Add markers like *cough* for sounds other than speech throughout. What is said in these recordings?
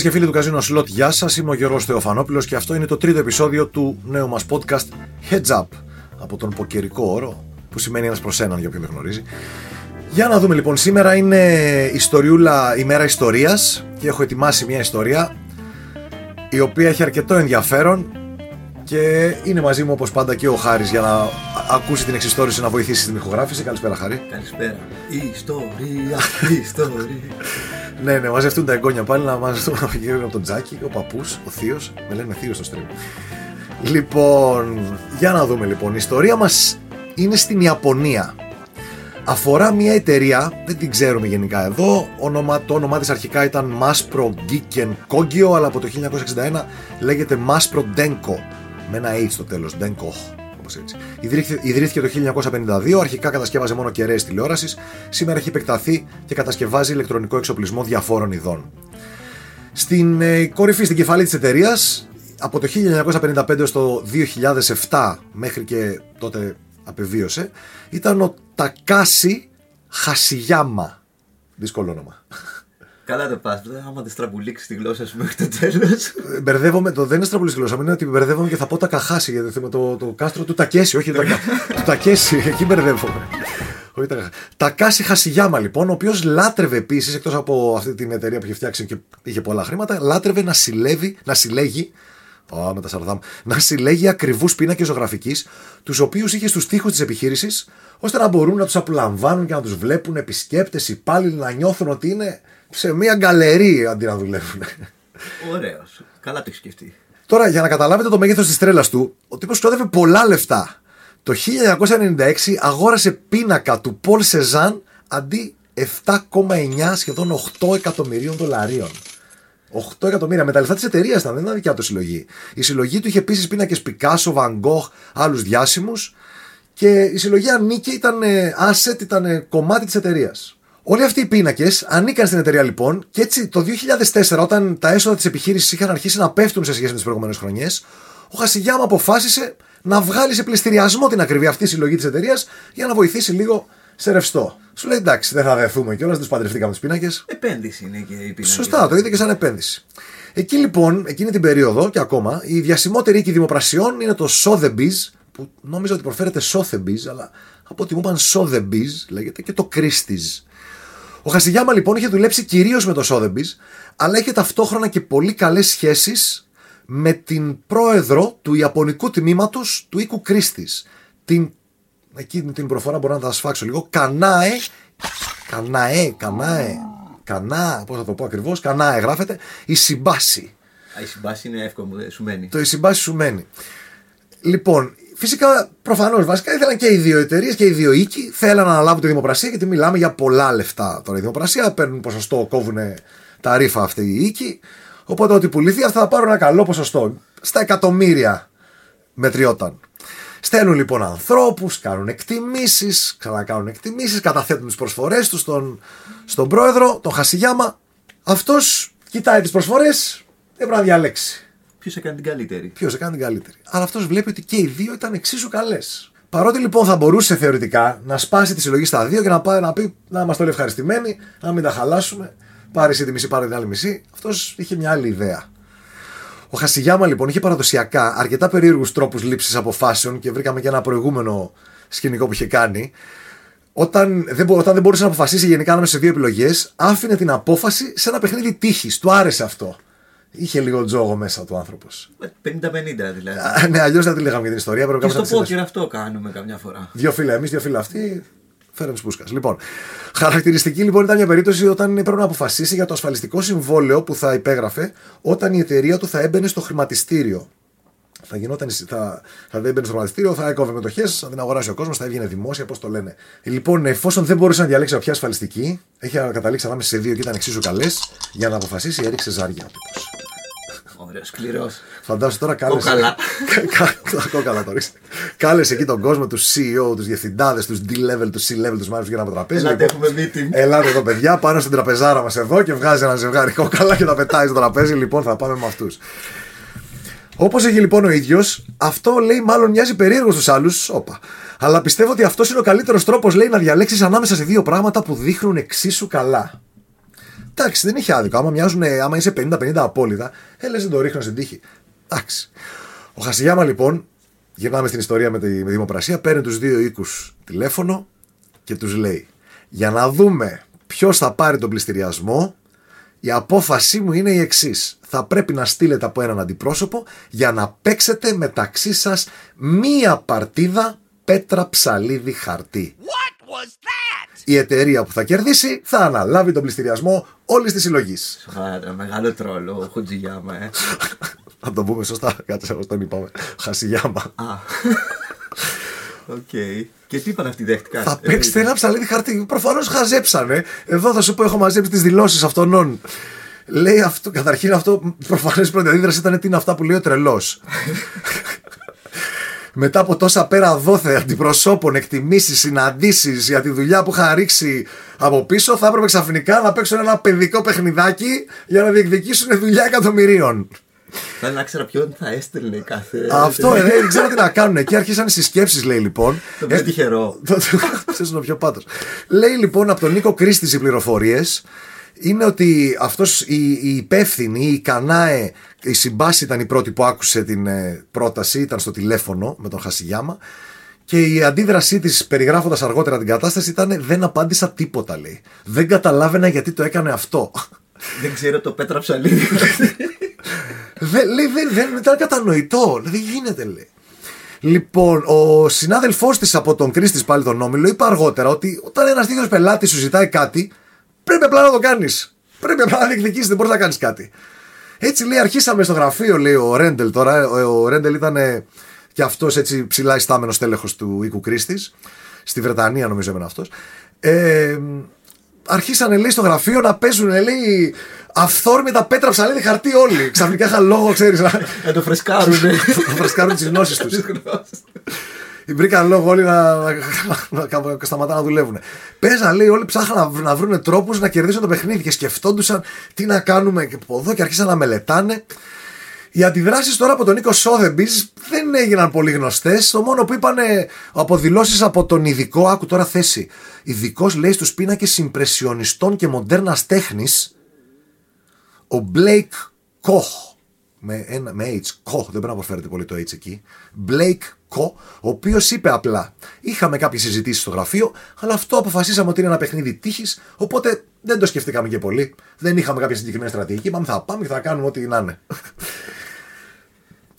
Φίλε και φίλοι του Καζίνο Slot, γεια σας. Είμαι ο Γιώργος Θεοφανόπουλος και αυτό είναι το τρίτο επεισόδιο του νέου μας podcast Heads Up από τον ποκερικό όρο, που σημαίνει ένας προς έναν για όποιον δεν γνωρίζει. Για να δούμε λοιπόν, σήμερα είναι ιστοριούλα ημέρα ιστορίας και έχω ετοιμάσει μια ιστορία η οποία έχει αρκετό ενδιαφέρον και είναι μαζί μου όπως πάντα και ο Χάρης για να ακούσει την εξιστόρηση να βοηθήσει στην ηχογράφηση. Καλησπέρα, Χάρη. Καλησπέρα. Ιστορία, ιστορία. *laughs* Ναι, ναι, μαζευτούν τα εγγόνια πάλι να μαζευτούν από τον Τζάκι, ο παππούς, ο θείος. Με λένε θείος στο stream. Λοιπόν, για να δούμε λοιπόν. Η ιστορία μας είναι στην Ιαπωνία. Αφορά μια εταιρεία, δεν την ξέρουμε γενικά εδώ. Όνομα, το όνομά της αρχικά ήταν Maspro Giken Kogyo, αλλά από το 1961 λέγεται Maspro Denko. Με ένα H στο τέλος, Denko. Έτσι. Ιδρύθηκε, ιδρύθηκε το 1952, αρχικά κατασκεύαζε μόνο κεραίες τηλεόρασης. Σήμερα έχει επεκταθεί και κατασκευάζει ηλεκτρονικό εξοπλισμό διαφόρων ειδών. Στην ε, κορυφή, στην κεφαλή της εταιρείας, από το 1955 έως το 2007 μέχρι και τότε απεβίωσε ήταν ο Τακάσι Χασιγιάμα δύσκολο όνομα Καλά το πας. Άμα τη στραμπουλήξει τη γλώσσα σου μέχρι το τέλος. Μπερδεύομαι, το δεν είναι στραμπουλάει η γλώσσα μου, είναι ότι μπερδεύομαι και θα πω Τακεχάσι γιατί με το, το κάστρο του Τακέσι, όχι το, *laughs* του Τακέσι, εκεί μπερδεύομαι. Τακάσι Χασιγιάμα λοιπόν, ο οποίος λάτρευε επίσης, εκτός από αυτή την εταιρεία που είχε φτιάξει και είχε πολλά χρήματα, λάτρευε να συλλεύει, να συλλέγει Oh, με τα σαρδάμ. Να συλλέγει ακριβούς πίνακες ζωγραφικής, τους οποίους είχε στους τοίχους της επιχείρησης, ώστε να μπορούν να τους απολαμβάνουν και να τους βλέπουν επισκέπτες, υπάλληλοι, να νιώθουν ότι είναι σε μια γκαλερί αντί να δουλεύουν. Ωραίος. Καλά το έχεις σκεφτεί. Τώρα, για να καταλάβετε το μέγεθος της τρέλας του, ο τύπος ξόδευε πολλά λεφτά. Το 1996 αγόρασε πίνακα του Πολ Σεζάν αντί 7,9 σχεδόν 8 εκατομμυρίων δολαρίων. 8 εκατομμύρια με τα λεφτά της εταιρείας ήταν, δεν ήταν δικιά του συλλογή. Η συλλογή του είχε επίσης πίνακες Πικάσο, Βαγκόχ, άλλους διάσημους και η συλλογή ανήκε, ήταν asset, ήταν κομμάτι της εταιρείας. Όλοι αυτοί οι πίνακες ανήκαν στην εταιρεία λοιπόν και έτσι το 2004, όταν τα έσοδα της επιχείρησης είχαν αρχίσει να πέφτουν σε σχέση με τις προηγούμενες χρονιές, ο Χασιγιάμα αποφάσισε να βγάλει σε πληστηριασμό την ακριβή αυτή συλλογή της εταιρείας για να βοηθήσει λίγο σε ρευστό. Σου λέει εντάξει, δεν θα δεθούμε κιόλας, δεν τους παντρευτήκαμε τους πίνακες. Επένδυση είναι και η πίνακες. Σωστά, το είδε και σαν επένδυση. Εκεί λοιπόν, εκείνη την περίοδο και ακόμα, η διασημότερη οίκη δημοπρασιών είναι το Sotheby's, που νόμιζα ότι προφέρεται Sotheby's, αλλά από ό,τι μου είπαν Sotheby's λέγεται και το Christie's. Ο Χασιγιάμα λοιπόν είχε δουλέψει κυρίως με το Σόδεμπις, αλλά είχε ταυτόχρονα και πολύ καλές σχέσεις με την πρόεδρο του Ιαπωνικού τμήματος του οίκου Κρίστης. Την. Εκείνη την προφορά μπορώ να τα σφάξω λίγο. Κανάε. Κανάε, κανάε. Κανά, πώς θα το πω ακριβώς. Κανάε γράφεται. Η Συμπάση. η Συμπάση είναι εύκολο, σου μένει. Το η Συμπάση σου μένει. Λοιπόν, Φυσικά, προφανώς, βασικά ήθελαν και οι δύο εταιρείες και οι δύο οίκοι. Θέλαν να αναλάβουν τη δημοπρασία γιατί μιλάμε για πολλά λεφτά τώρα. Η δημοπρασία παίρνουν ποσοστό, κόβουν τα ρήφα αυτή οι οίκοι. Οπότε ό,τι πουληθεί αυτά θα πάρουν ένα καλό ποσοστό. Στα εκατομμύρια μετριόταν. Στέλνουν λοιπόν ανθρώπους, κάνουν εκτιμήσεις, ξανακάνουν εκτιμήσεις, καταθέτουν τις προσφορές τους στον, στον πρόεδρο, τον Χασιγιάμα. Αυτός κοιτάει τις προσφορές, έπρεπε να διαλέξει. Ποιος έκανε την καλύτερη; Ποιος έκανε την καλύτερη. Αλλά αυτός βλέπει ότι και οι δύο ήταν εξίσου καλές. Παρότι λοιπόν θα μπορούσε θεωρητικά να σπάσει τη συλλογή στα δύο και να πάει να πει να είμαστε όλοι ευχαριστημένοι, να μην τα χαλάσουμε. Πάρει εσύ τη μισή, πάρει την άλλη μισή. Αυτός είχε μια άλλη ιδέα. Ο Χασιγιάμα λοιπόν είχε παραδοσιακά αρκετά περίεργους τρόπους λήψης αποφάσεων και βρήκαμε και ένα προηγούμενο σκηνικό που είχε κάνει. Όταν δεν, όταν δεν μπορούσε να αποφασίσει γενικά ανάμεσα σε δύο επιλογές, άφηνε την απόφαση σε ένα παιχνίδι τύχης. Του άρεσε αυτό. Είχε λίγο τζόγο μέσα του άνθρωπος. 50-50 δηλαδή. ναι, αλλιώς δεν τη λέγαμε για την ιστορία. Πρέπει και στο πόκερ αυτό κάνουμε καμιά φορά. Δύο φίλοι εμείς, δύο φίλοι αυτοί. Φέρε Πούσκας. Λοιπόν, χαρακτηριστική λοιπόν ήταν μια περίπτωση όταν έπρεπε να αποφασίσει για το ασφαλιστικό συμβόλαιο που θα υπέγραφε όταν η εταιρεία του θα έμπαινε στο χρηματιστήριο. Θα γινόταν, θα, θα έμπαινε στο χρηματιστήριο, θα έκοβε μετοχές, θα την αγοράσει ο κόσμος, θα έβγαινε δημόσια, πώς το λένε. Λοιπόν, εφόσον δεν μπορούσε να διαλέξει ποια ασφαλιστική, έχει καταλήξει ανάμεσα σε δύο και ήταν εξίσου καλές, για να αποφασίσει έριξε ζάρια. Ωραίος, σκληρός. Φαντάζομαι τώρα κάλεσε. Κόκαλα. *laughs* Κόκαλα τώρα. Κάλεσε εκεί τον κόσμο, τους CEO, τους διευθυντάδες, τους D-level, τους C-level, τους μάλλον για ένα τραπέζι. Ελάτε, έχουμε meeting. Ελάτε εδώ, παιδιά, πάνω στην τραπεζάρα μας εδώ και βγάζει ένα ζευγάρι κόκαλα και τα πετάει στο τραπέζι. Λοιπόν, θα πάμε με αυτούς. Όπως έχει λοιπόν ο ίδιος, αυτό λέει μάλλον μοιάζει περίεργο στους άλλους. Όπα. Αλλά πιστεύω ότι αυτός είναι ο καλύτερος τρόπος, λέει, να διαλέξεις ανάμεσα σε δύο πράγματα που δείχνουν εξίσου καλά. Εντάξει, δεν είχε άδικο. Άμα, μοιάζουν, άμα είσαι 50-50 απόλυτα, ε, λες δεν το ρίχνω στην τύχη. Εντάξει. Ο Χασιγιάμα λοιπόν, γυρνάμε στην ιστορία με τη με δημοπρασία, παίρνει τους δύο οίκους τηλέφωνο και τους λέει: Για να δούμε ποιος θα πάρει τον πληστηριασμό, η απόφασή μου είναι η εξής. Θα πρέπει να στείλετε από έναν αντιπρόσωπο για να παίξετε μεταξύ σας μία παρτίδα πέτρα ψαλίδι χαρτί. What was that? Η εταιρεία που θα κερδίσει θα αναλάβει τον πλειστηριασμό όλης της συλλογής. Σοβαρά, μεγάλο τρολ ο Χουτζιγιάμα, ε. *laughs* Θα το πούμε σωστά. Κάτσε όπως τον είπαμε. Χασιγιάμα. Α. Οκ. Και τι είπαν αυτοί δέχτηκαν; Θα παίξετε πέτρα ψαλίδι χαρτί. Προφανώς χαζέψανε. Εδώ θα σου πω: Έχω μαζέψει τις δηλώσεις αυτών. Λέει αυτό, καταρχήν αυτό, προφανώς η πρώτη αντίδραση ήταν τι είναι αυτά που λέει ο τρελός; *laughs* Μετά από τόσα πέρα δόθε αντιπροσώπων, εκτιμήσεις, συναντήσεις για τη δουλειά που είχα ρίξει από πίσω, θα έπρεπε ξαφνικά να παίξουν ένα παιδικό παιχνιδάκι για να διεκδικήσουν δουλειά εκατομμυρίων. Θα να ξέρω ποιον θα έστελνε κάθε. Αυτό *laughs* ε, δεν ξέρω τι να κάνουν. Εκεί άρχισαν οι συσκέψεις, λέει λοιπόν. Το πιο τυχερό. Αυτό *laughs* είναι ο πιο πάτος. Λέει λοιπόν από τον Νίκο Κρίστη οι πληροφορίες είναι ότι αυτός η, η υπεύθυνη, η Κανάε, η Συμπάση ήταν η πρώτη που άκουσε την ε, πρόταση, ήταν στο τηλέφωνο με τον Χασιγιάμα. Και η αντίδρασή της, περιγράφοντας αργότερα την κατάσταση, ήταν Δεν απάντησα τίποτα, λέει. Δεν καταλάβαινα γιατί το έκανε αυτό. Δεν ξέρω το πέτρα ψαλίδι. *laughs* δεν, λέει, δεν, δεν ήταν κατανοητό. Δεν γίνεται, λέει. Λοιπόν, ο συνάδελφός της από τον Κρίστη, πάλι τον Όμιλο, είπε αργότερα ότι όταν ένας τέτοιο πελάτης σου ζητάει κάτι, πρέπει απλά να το κάνεις. Πρέπει απλά να διεκδικήσεις, δεν μπορείς να κάνεις κάτι. Έτσι λέει, αρχίσαμε στο γραφείο, λέει ο Ρέντελ τώρα. Ο Ρέντελ ήταν και αυτός έτσι ψηλά ιστάμενος τέλεχο του οίκου Κρίστης. Στη Βρετανία, νομίζω έμενε αυτός. Ε, αρχίσανε λέει στο γραφείο να παίζουν λέει αυθόρμητα πέτρα ψαλίδι χαρτί όλοι. Ξαφνικά είχαν λόγο, ξέρεις. Να το φρεσκάρουνε. *laughs* να φρεσκάρουν τις γνώσεις τους. *laughs* Βρήκαν λόγο όλοι να, να, να, να σταματάνε να δουλεύουν. Παίζαν, λέει, όλοι ψάχναν να, να βρουν τρόπους να κερδίσουν το παιχνίδι και σκεφτόντουσαν τι να κάνουμε και από εδώ και αρχίσαν να μελετάνε. Οι αντιδράσεις τώρα από τον Νίκο Σόδεμπι δεν έγιναν πολύ γνωστές. Το μόνο που είπαν από δηλώσεις από τον ειδικό, άκου τώρα θέση. Ειδικός λέει στους πίνακες συμπρεσιονιστών και μοντέρνας τέχνης, ο Μπλέικ Κοχ. Με, ένα, με H, Κοχ, δεν πρέπει να προφέρετε πολύ το H εκεί. Μπλέικ Κοχ, ο οποίος είπε απλά: Είχαμε κάποιες συζητήσεις στο γραφείο, αλλά αυτό αποφασίσαμε ότι είναι ένα παιχνίδι τύχης, οπότε δεν το σκεφτήκαμε και πολύ. Δεν είχαμε κάποια συγκεκριμένη στρατηγική. Είπαμε θα πάμε και θα κάνουμε ό,τι να είναι.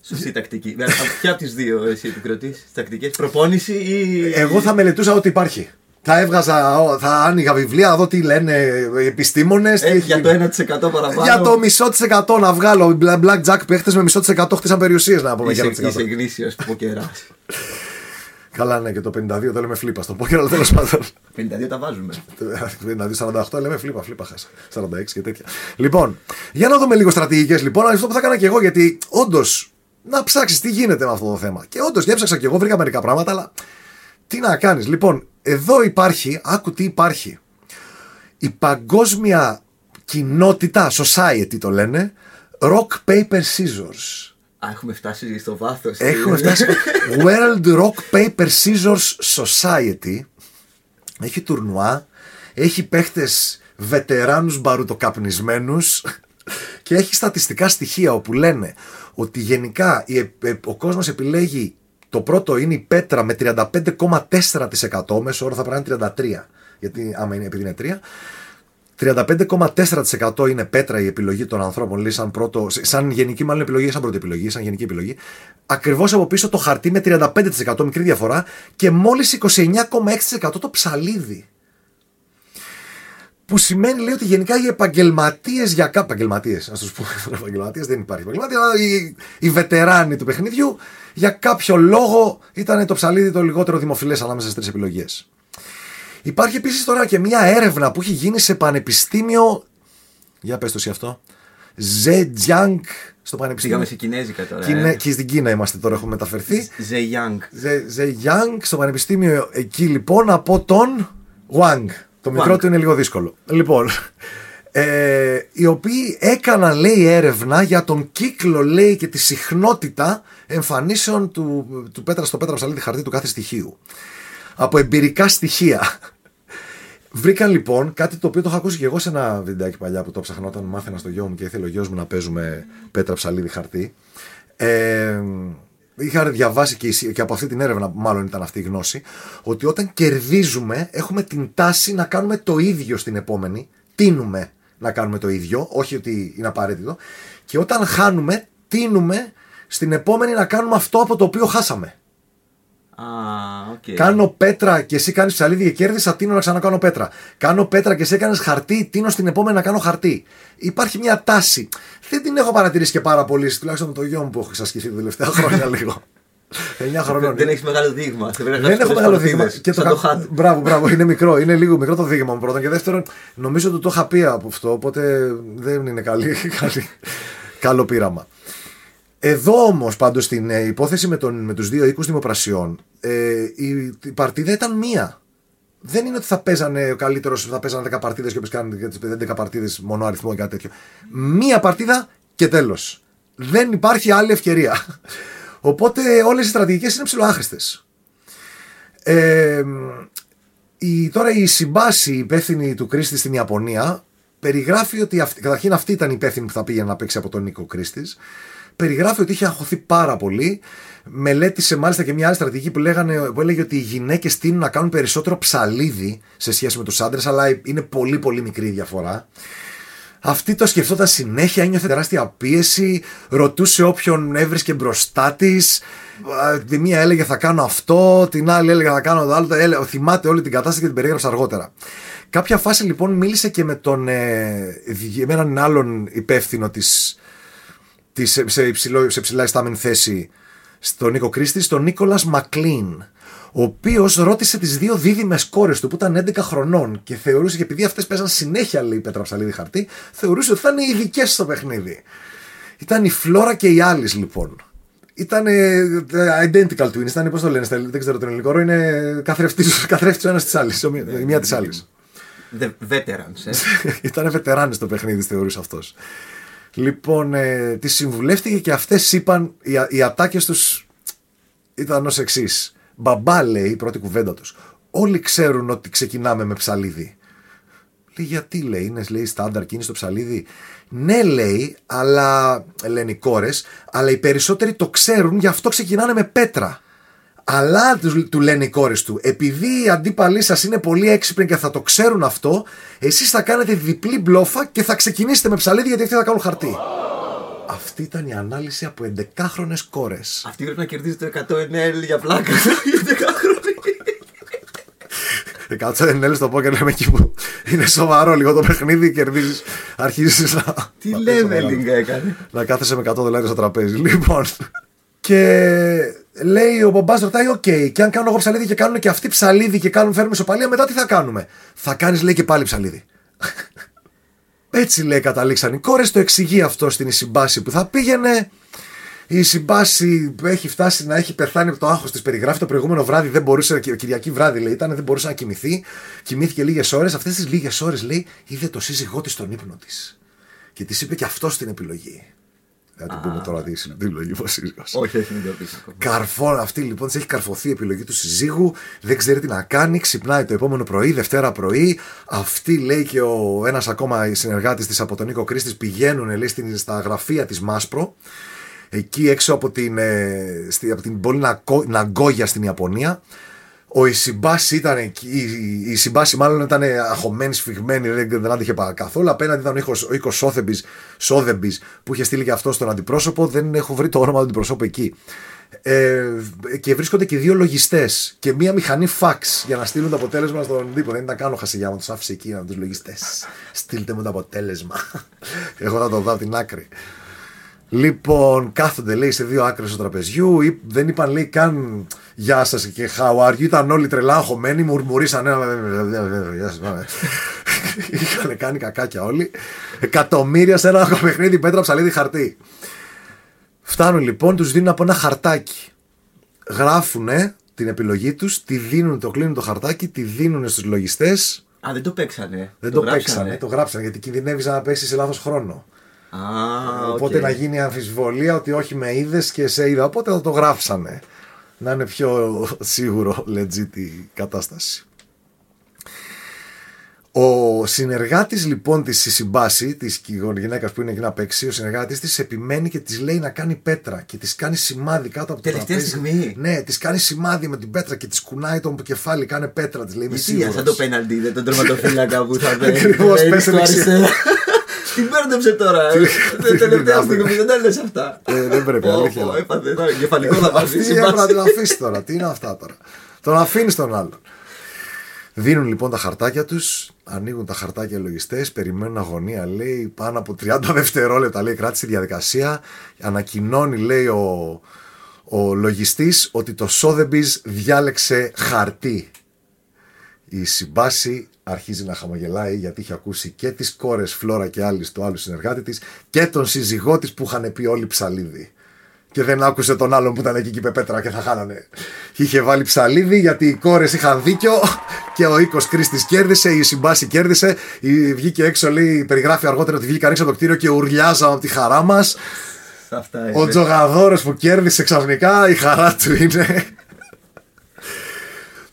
Σωστή τακτική. Ποια από τις δύο εσύ επικροτείς, τακτικές, προπόνηση ή. Εγώ θα μελετούσα ό,τι υπάρχει. Θα έβγαζα, θα άνοιγα βιβλία, να δω τι λένε οι επιστήμονες. Ε, για το 1% παραπάνω. Για το μισό τη εκατό να βγάλω. Black Jack παίχτες με μισό τη εκατό χτίσαν περιουσίες να πούμε για Είσαι, είσαι γνήσιος ποκεράς. *laughs* Καλά, ναι, και το 52 το λέμε φλίπα στο πόκερ, αλλά τέλος πάντων. 52 τα βάζουμε. 52-48 λέμε φλίπα, φλίπα χάσα. 46 και τέτοια. Λοιπόν, για να δούμε λίγο στρατηγικές λοιπόν. Αυτό που θα έκανα και εγώ, γιατί όντως να ψάξεις τι γίνεται με αυτό το θέμα. Και όντως και έψαξα και εγώ, βρήκα μερικά πράγματα, αλλά τι να κάνεις. Λοιπόν, εδώ υπάρχει, άκου τι υπάρχει. Η παγκόσμια κοινότητα, society το λένε, rock, paper, scissors. Α, έχουμε φτάσει στο βάθος. Έχουμε φτάσει. *laughs* World Rock Paper Scissors Society. Έχει τουρνουά. Έχει παίχτες βετεράνους μπαρουτοκαπνισμένους και έχει στατιστικά στοιχεία όπου λένε ότι γενικά ο κόσμος επιλέγει το πρώτο είναι η πέτρα με 35,4% μέσω όρο θα πρέπει να είναι 33% γιατί άμα είναι επειδή είναι 3 35,4% είναι πέτρα η επιλογή των ανθρώπων, λέει σαν, πρώτο, σαν γενική μάλλον επιλογή, σαν πρώτη επιλογή, σαν γενική επιλογή. Ακριβώς από πίσω το χαρτί με 35% μικρή διαφορά και μόλις 29,6% το ψαλίδι. Που σημαίνει λέει ότι γενικά οι επαγγελματίες για κάποιου. Επαγγελματίες, ας τους πούμε. *laughs* Επαγγελματίες δεν υπάρχει επαγγελματία, αλλά οι, οι βετεράνοι του παιχνιδιού για κάποιο λόγο ήταν το ψαλίδι το λιγότερο δημοφιλές ανάμεσα στις τρεις επιλογές. Υπάρχει επίσης τώρα και μια έρευνα που έχει γίνει σε πανεπιστήμιο. Για πες το εσύ αυτό. Zhejiang στο πανεπιστήμιο. Πήγαμε σε Κινέζικα τώρα. Κινε... Ε. Και στην Κίνα είμαστε τώρα, έχουμε μεταφερθεί. Zhejiang. Zhejiang στο πανεπιστήμιο εκεί λοιπόν από τον Wang. Το μικρό του είναι λίγο δύσκολο. Λοιπόν, ε, οι οποίοι έκαναν λέει έρευνα για τον κύκλο λέει και τη συχνότητα εμφανίσεων του, του πέτρα στο πέτρα ψαλίδι χαρτί του κάθε στοιχείου από εμπειρικά στοιχεία. Βρήκαν λοιπόν κάτι το οποίο το είχα ακούσει και εγώ σε ένα βιντεάκι παλιά που το ψαχνά όταν μάθαινα στο γιο μου και ήθελε ο γιος μου να παίζουμε πέτρα ψαλίδι χαρτί. Ε, είχα διαβάσει και, η- και από αυτή την έρευνα, μάλλον ήταν αυτή η γνώση, ότι όταν κερδίζουμε έχουμε την τάση να κάνουμε το ίδιο στην επόμενη. Τίνουμε να κάνουμε το ίδιο, όχι ότι είναι απαραίτητο. Και όταν χάνουμε, τίνουμε στην επόμενη να κάνουμε αυτό από το οποίο χάσαμε. Α, οκ. Κάνω πέτρα και εσύ κάνεις ψαλίδι και κέρδισα, τείνω να ξανακάνω πέτρα. Κάνω πέτρα και εσύ έκανες χαρτί, τείνω στην επόμενη να κάνω χαρτί. Υπάρχει μια τάση. Δεν την έχω παρατηρήσει και πάρα πολύ, τουλάχιστον με το γιο μου που έχω εξασκηθεί τα τελευταία *laughs* χρόνια λίγο. 9 χρονών. Δεν έχεις μεγάλο δείγμα. Θα πρέπει να Δεν γράψεις έχω πολλές μεγάλο παρτίδες, δείγμα. Και το σαν το κα- χάτ. Μπράβο, μπράβο. Είναι μικρό. Είναι λίγο μικρό το δείγμα μου πρώτον. Και δεύτερον, νομίζω ότι το είχα πει από αυτό. Οπότε δεν είναι καλή, *laughs* καλή, καλό πείραμα. Εδώ όμως, πάντως στην ε, υπόθεση με, τον, με τους δύο οίκους δημοπρασιών, ε, η, η παρτίδα ήταν μία. Δεν είναι ότι θα παίζανε ο καλύτερος, θα παίζανε 10 παρτίδες και όποιο κάνει τις 11 παρτίδες μονό αριθμό ή κάτι τέτοιο. Μία παρτίδα και τέλος. Δεν υπάρχει άλλη ευκαιρία. *laughs* Οπότε όλες οι στρατηγικές είναι ψηλοάχρηστες. Ε, η, τώρα η συμπάση υπεύθυνη του Κρίστη στην Ιαπωνία περιγράφει ότι αυτή, καταρχήν αυτή ήταν η υπεύθυνη που θα πήγαινε να παίξει από τον Νίκο Κρίστης. Περιγράφει ότι είχε αγχωθεί πάρα πολύ. Μελέτησε μάλιστα και μια άλλη στρατηγική που, λέγανε, που έλεγε ότι οι γυναίκες τείνουν να κάνουν περισσότερο ψαλίδι σε σχέση με τους άντρες, αλλά είναι πολύ πολύ μικρή η διαφορά. Αυτή το σκεφτόταν συνέχεια, ένιωθε τεράστια πίεση, ρωτούσε όποιον έβρισκε μπροστά της. Τη μία έλεγε θα κάνω αυτό, την άλλη έλεγε θα κάνω το άλλο. Έλε, θυμάται όλη την κατάσταση και την περιέγραψε αργότερα. Κάποια φάση λοιπόν μίλησε και με τον ε, με έναν άλλον υπεύθυνο της, της, σε, σε, υψηλό, σε ψηλά ιστάμενη θέση στον Νίκο Κρίστη, τον Νίκολας Μακλίν. Ο οποίος ρώτησε τις δύο δίδυμες κόρες του που ήταν 11 χρονών και θεωρούσε και επειδή αυτές παίζαν συνέχεια λέει πέτρα ψαλίδι χαρτί, θεωρούσε ότι θα είναι ειδικές στο παιχνίδι. Ήταν η Φλόρα και η Άλλη λοιπόν. Ήταν ε, identical twins, ήταν πώς το λένε, στα- δεν ξέρω τον ελληνικό όρο, είναι καθρέφτης ο ένας της άλλη, η μία της άλλη. The veterans, ε. *laughs* Ήταν βετεράνες το παιχνίδι, θεωρούσε αυτός. Λοιπόν, ε, τη συμβουλεύτηκε και αυτές είπαν, οι, οι ατάκες τους ήταν ως εξής. Μπαμπά, λέει η πρώτη κουβέντα τους. Όλοι ξέρουν ότι ξεκινάμε με ψαλίδι. Λέει, γιατί λέει, είναι λέει στάνταρ κίνηση στο ψαλίδι. Ναι, λέει, αλλά λένε οι κόρες, αλλά οι περισσότεροι το ξέρουν, γι' αυτό ξεκινάνε με πέτρα. Αλλά τους, του λένε οι κόρες του, επειδή οι αντίπαλοι σας είναι πολύ έξυπνοι και θα το ξέρουν αυτό, εσείς θα κάνετε διπλή μπλόφα και θα ξεκινήσετε με ψαλίδι γιατί αυτοί θα κάνουν χαρτί. Αυτή ήταν η ανάλυση από 11χρονε κόρες. Αυτή πρέπει να κερδίζει το 100 NL για πλάκα. Για 10 χρόνια. Κάτσε δεν στο πόκερ λέμε εκεί που είναι σοβαρό λίγο το παιχνίδι, κερδίζεις, αρχίζεις να. Τι να πες το μεγάλο. leveling έκανε. να κάθεσαι με 100 δολάρια στο τραπέζι. Λοιπόν. Και λέει ο μπαμπάς, ρωτάει: Οκ, και αν κάνω εγώ ψαλίδι και κάνουν και αυτοί ψαλίδι και κάνουν φέρνουμε ισοπαλία, μετά τι θα κάνουμε. Θα κάνεις, λέει, και πάλι ψαλίδι. *laughs* Έτσι λέει, καταλήξαν οι κόρες. Το εξηγεί αυτό στην Ισιμπάσι που θα πήγαινε. Η Ισιμπάσι έχει φτάσει να έχει πεθάνει από το άγχος της. Περιγράφει το προηγούμενο βράδυ, δεν μπορούσε, Κυριακή βράδυ λέει, ήταν, δεν μπορούσε να κοιμηθεί. Κοιμήθηκε λίγες ώρες. Αυτές τις λίγες ώρες λέει, είδε το σύζυγό της στον ύπνο της. Και της είπε και αυτό την επιλογή. Δεν θα την πούμε τώρα τι είναι την επιλογή ο σύζυγος. Όχι, όχι, μην το πεις ακόμα. Καρφών αυτή λοιπόν τη έχει καρφωθεί η επιλογή του συζύγου, δεν ξέρει τι να κάνει, ξυπνάει το επόμενο πρωί, Δευτέρα πρωί. Αυτή λέει και ο ένας ακόμα συνεργάτης της από τον Νίκο Κρίστης πηγαίνουν λέει, στην, στα γραφεία της Μάσπρο, εκεί έξω από την, ε, στη, από την πόλη Ναγκό- Ναγκόγια στην Ιαπωνία. Ο Ισιμπάση ήταν εκεί, η, η Ισιμπάση μάλλον ήταν αχωμένη, σφιγμένη, δεν, δεν την άντυχε πα- καθόλου. Απέναντι ήταν ο οίκος- ο οίκο Σόδεμπη που είχε στείλει και αυτό στον αντιπρόσωπο. Δεν έχω βρει το όνομα του αντιπροσώπου εκεί. Ε, και βρίσκονται και δύο λογιστές και μία μηχανή φαξ για να στείλουν το αποτέλεσμα στον τύπο. Δεν ήταν καν ο Χασιγιάμα, τους άφησε εκεί με τους λογιστές. Στείλτε μου το αποτέλεσμα. *laughs* Εγώ θα το δω από την άκρη. Λοιπόν, κάθονται λέει σε δύο άκρες του τραπεζιού. Ή- Δεν είπαν λέει καν Γεια σας και how are you; Ήταν όλοι τρελά αγχωμένοι, μουρμουρίσαν ένα. Γεια σας, πάμε. *laughs* Είχαν κάνει κακάκια όλοι. Εκατομμύρια σε ένα παιχνίδι πέτρα ψαλίδι χαρτί. Φτάνουν λοιπόν, τους δίνουν από ένα χαρτάκι. Γράφουνε την επιλογή τους, τη δίνουν, το κλείνουν το χαρτάκι, τη δίνουν στους λογιστές. Α, δεν το παίξανε. Δεν το, γράψανε. παίξανε, το γράψανε γιατί κινδυνεύεις να πέσεις σε λάθος χρόνο. Α, Οπότε οκ. να γίνει αμφιβολία ότι όχι με είδες και σε είδα. Οπότε θα το γράψανε. Να είναι πιο σίγουρο legit η κατάσταση. Ο συνεργάτης λοιπόν της Συμπάση, της γυναίκας που είναι εκεί να παίξει, ο συνεργάτης της επιμένει και της λέει να κάνει πέτρα και της κάνει σημάδι κάτω από το Τελευταία τραπέζι. στιγμή. Ναι, της κάνει σημάδι με την πέτρα και της κουνάει το κεφάλι, κάνε πέτρα. Της λέει είμαι Γιατί σίγουρος. σαν το πέναλτι δεν τον τερματοφύλακα που θα *laughs* Ακριβώς, δεν πες στο δεξιά. αριστερά. *laughs* Την μπέρδεψε τώρα. ε. τι Τελευταία την στιγμή δεν τα λες αυτά. Ε, δεν πρέπει, Πω, αλήθεια. πω, Έπαθε τώρα. Κεφαλικό θα Αυτή βάζει. έπρεπε να την αφήσεις τώρα. Τι είναι αυτά τώρα. Τον αφήνεις τον άλλον. Δίνουν λοιπόν τα χαρτάκια τους, ανοίγουν τα χαρτάκια οι λογιστές, περιμένουν αγωνία. Λέει πάνω από 30 *laughs* δευτερόλεπτα λέει κράτησε τη διαδικασία. Ανακοινώνει λέει ο, ο λογιστής ότι το Sotheby's διάλεξε χαρτί. Η συμπάση αρχίζει να χαμογελάει γιατί είχε ακούσει και τις κόρες Φλόρα και άλλη του άλλου συνεργάτη της και τον σύζυγό της που είχαν πει όλοι ψαλίδι. Και δεν άκουσε τον άλλον που ήταν εκεί και είπε πέτρα και θα χάνανε. Είχε βάλει ψαλίδι γιατί οι κόρες είχαν δίκιο και ο οίκος Κρίστης κέρδισε, η συμπάση κέρδισε. Η, βγήκε έξω, λέει, περιγράφει αργότερα ότι βγήκαν έξω από το κτίριο και ουρλιάζαμε από τη χαρά μας. Αυτά Ο είναι. Τζογαδόρος που κέρδισε ξαφνικά, η χαρά του είναι.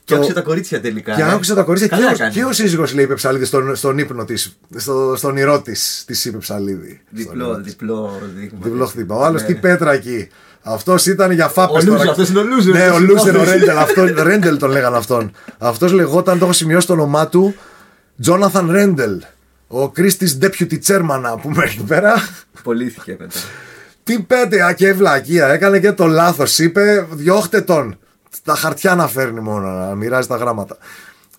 Και άκουσε τα κορίτσια τελικά. Και ε. άκουσε τα κορίτσια και, Καλά ο- έκανε. και ο σύζυγος λέει είπε ψαλίδι στον, στον ύπνο της. Στο, στον ηρώ της της είπε ψαλίδι. Στον Διπλό, ηρώ της. διπλό δείγμα. Διπλό χτύπα. Ο άλλος Ναι. τι πέτρα εκεί. Αυτός ήταν για φάπες. Ο loser, αυτός είναι ο loser. Ναι, ο loser, ο Ρέντελ. Αυτό, Ρέντελ τον λέγανε αυτόν. Αυτός λεγόταν, το έχω σημειώσει το όνομά του, Τζόναθαν Ρέντελ. Ο Κρίστη Deputy Chairman να πούμε εκεί πέρα. Πολύθηκε μετά. Τι πέτεια και βλακεία. Έκανε και το λάθος. Είπε, διώχτε τον. Τα χαρτιά να φέρνει μόνο, να μοιράζει τα γράμματα.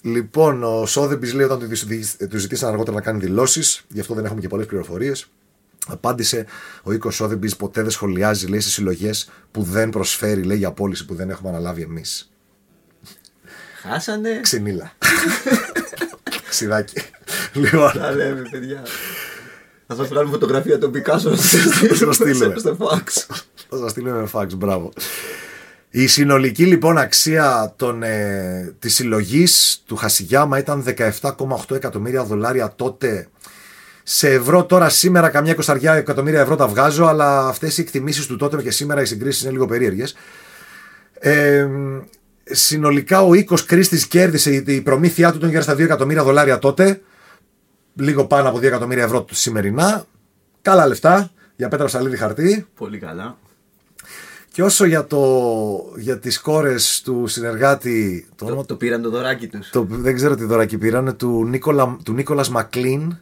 Λοιπόν, ο Σόδεμπης λέει όταν τους ζητή- τους ζητήσαν αργότερα να κάνει δηλώσεις, γι' αυτό δεν έχουμε και πολλές πληροφορίες. Απάντησε ο οίκος Σόδεμπης ποτέ δεν σχολιάζει, λέει, σε συλλογές που δεν προσφέρει, λέει, για πώληση που δεν έχουμε αναλάβει εμείς. Χάσανε. Ξυνήλα. *laughs* Ξιδάκι. λοιπόν, Τα λέμε, παιδιά. Θα σας βγάλουμε φωτογραφία των Πικάσο το στείλουμε. *laughs* στο fax. Θα σας στείλουμε με φάξ, μπράβο. Η συνολική λοιπόν αξία των, ε, της συλλογής του Χασιγιάμα ήταν 17,8 εκατομμύρια δολάρια τότε. Σε ευρώ τώρα σήμερα καμιά εικοσαριά εκατομμύρια ευρώ τα βγάζω, αλλά αυτές οι εκτιμήσεις του τότε και σήμερα οι συγκρίσεις είναι λίγο περίεργες. Ε, συνολικά ο οίκος Κρίστης κέρδισε, η- η προμήθειά του ήταν γύρω στα 2 εκατομμύρια δολάρια τότε, λίγο πάνω από 2 εκατομμύρια ευρώ σημερινά. Καλά λεφτά για πέτρα ψαλίδι χαρτί. Πολύ καλά. Και όσο για, το, για τις κόρες του συνεργάτη, το, όνομα Το, το πήραν το δωράκι τους. το, δεν ξέρω τι δωράκι πήρανε, του, Νίκολα, του Νίκολας Μακλίν.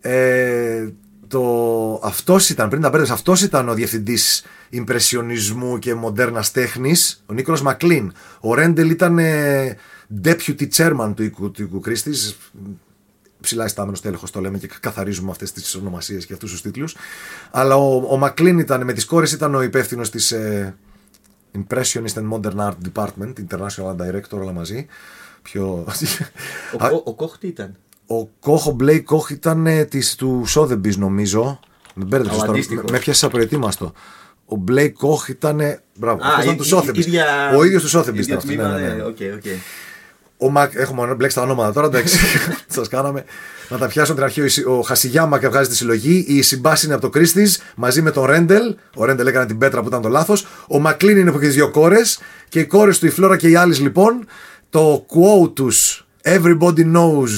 Ε, το, αυτός ήταν, πριν τα μπέρδες, αυτός ήταν ο διευθυντής ιμπρεσιονισμού και μοντέρνας τέχνης, ο Νίκολας Μακλίν. Ο Ρέντελ ήταν ε, deputy chairman του οίκου, του οίκου Κρίστης, ψηλά ιστάμενο τέλεχο το λέμε και καθαρίζουμε αυτές τις ονομασίες και αυτούς τους τίτλους. Αλλά ο, ο Μακλίν ήταν με τις κόρες, ήταν ο υπεύθυνος της ε, Impressionist and Modern Art Department, International Director, όλα μαζί. Πιο... Ο, ο, ο Κοχ τι ήταν; ο Κοχ, ο Μπλέικ Κοχ ήταν ε, της, του Sotheby's νομίζω. Με μπέρδεψες Ο τώρα. αντίστοιχος. Με, με πιάσε απροετοίμαστο. Ο Μπλέικ Κοχ ήταν. Μπράβο, αυτός ήταν η- του η- Sotheby's. ίδια- Ο ίδιος του Sotheby's ίδιο ήταν αυτός. τμήμα, Ναι, ναι, ναι. ναι, οκ, οκ. Ο Μακ, έχουμε μπλέξει τα ονόματα τώρα, εντάξει. *laughs* Σας κάναμε. Να τα πιάσω την αρχή. Ο Ισι- Ο Χασιγιάμα και βγάζει τη συλλογή. Η Ισιμπάσι είναι από το Christie's μαζί με τον Ρέντελ. Ο Ρέντελ έκανε την πέτρα που ήταν το λάθος. Ο Μακλίν είναι που έχει τις δύο κόρες. Και οι κόρες του, η Φλόρα και οι άλλε λοιπόν. Το quote τους Everybody knows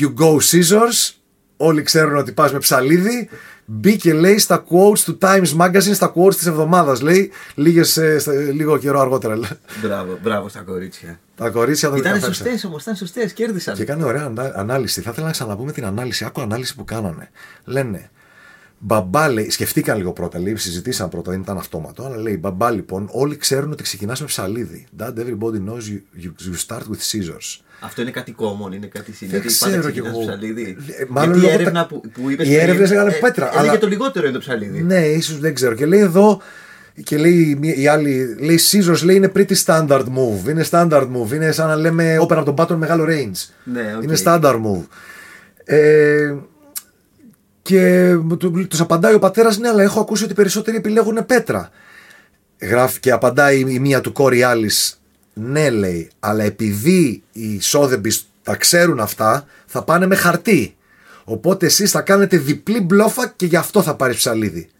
you go scissors. Όλοι ξέρουν ότι πας με ψαλίδι. Μπήκε λέει στα quotes του Times Magazine, στα quotes της εβδομάδας. Λέει λίγες, ε, στα- λίγο καιρό αργότερα. λέει. Μπράβο, μπράβο στα κορίτσια. Τα κορίτσια δεν Ήταν κατάφερσαν. σωστές όμως, ήταν σωστές, κέρδισαν. Και έκανε ωραία ανά- ανάλυση. Θα ήθελα να ξαναπούμε την ανάλυση. Άκου ανάλυση που κάνανε. Λένε, μπαμπά λέει, σκεφτήκαν λίγο πρώτα, λέει, συζητήσαν πρώτα, δεν ήταν αυτόματο. Αλλά λέει, μπαμπά λοιπόν, όλοι ξέρουν ότι ξεκινάς με ψαλίδι. Dad, everybody knows you, you, you start with scissors. Αυτό είναι κάτι common, είναι κάτι σύνηθες. Δεν ξέρω κι εγώ. Ψαλίδι. Ε, μάλλον Γιατί η λόγω έρευνα τα- που, που είπες. οι έρευνες λέγανε πέτρα, Έλεγε αλλά- το λιγότερο είναι το ψαλίδι. Ναι, ίσως δεν ξέρω. Και λέει εδώ, και λέει η- η άλλη, λέει scissors, λέει είναι pretty standard move. Είναι standard move. Είναι σαν να λέμε open από το button μεγάλο range. Ναι, οκ. Είναι standard move. Ε, και του τους απαντάει ο πατέρας ναι αλλά έχω ακούσει ότι οι περισσότεροι επιλέγουν πέτρα γράφει και απαντάει η μία του κόρη Alice ναι λέει αλλά επειδή οι Σόδεμπις τα ξέρουν αυτά θα πάνε με χαρτί οπότε εσείς θα κάνετε διπλή μπλόφα και γι' αυτό θα πάρεις ψαλίδι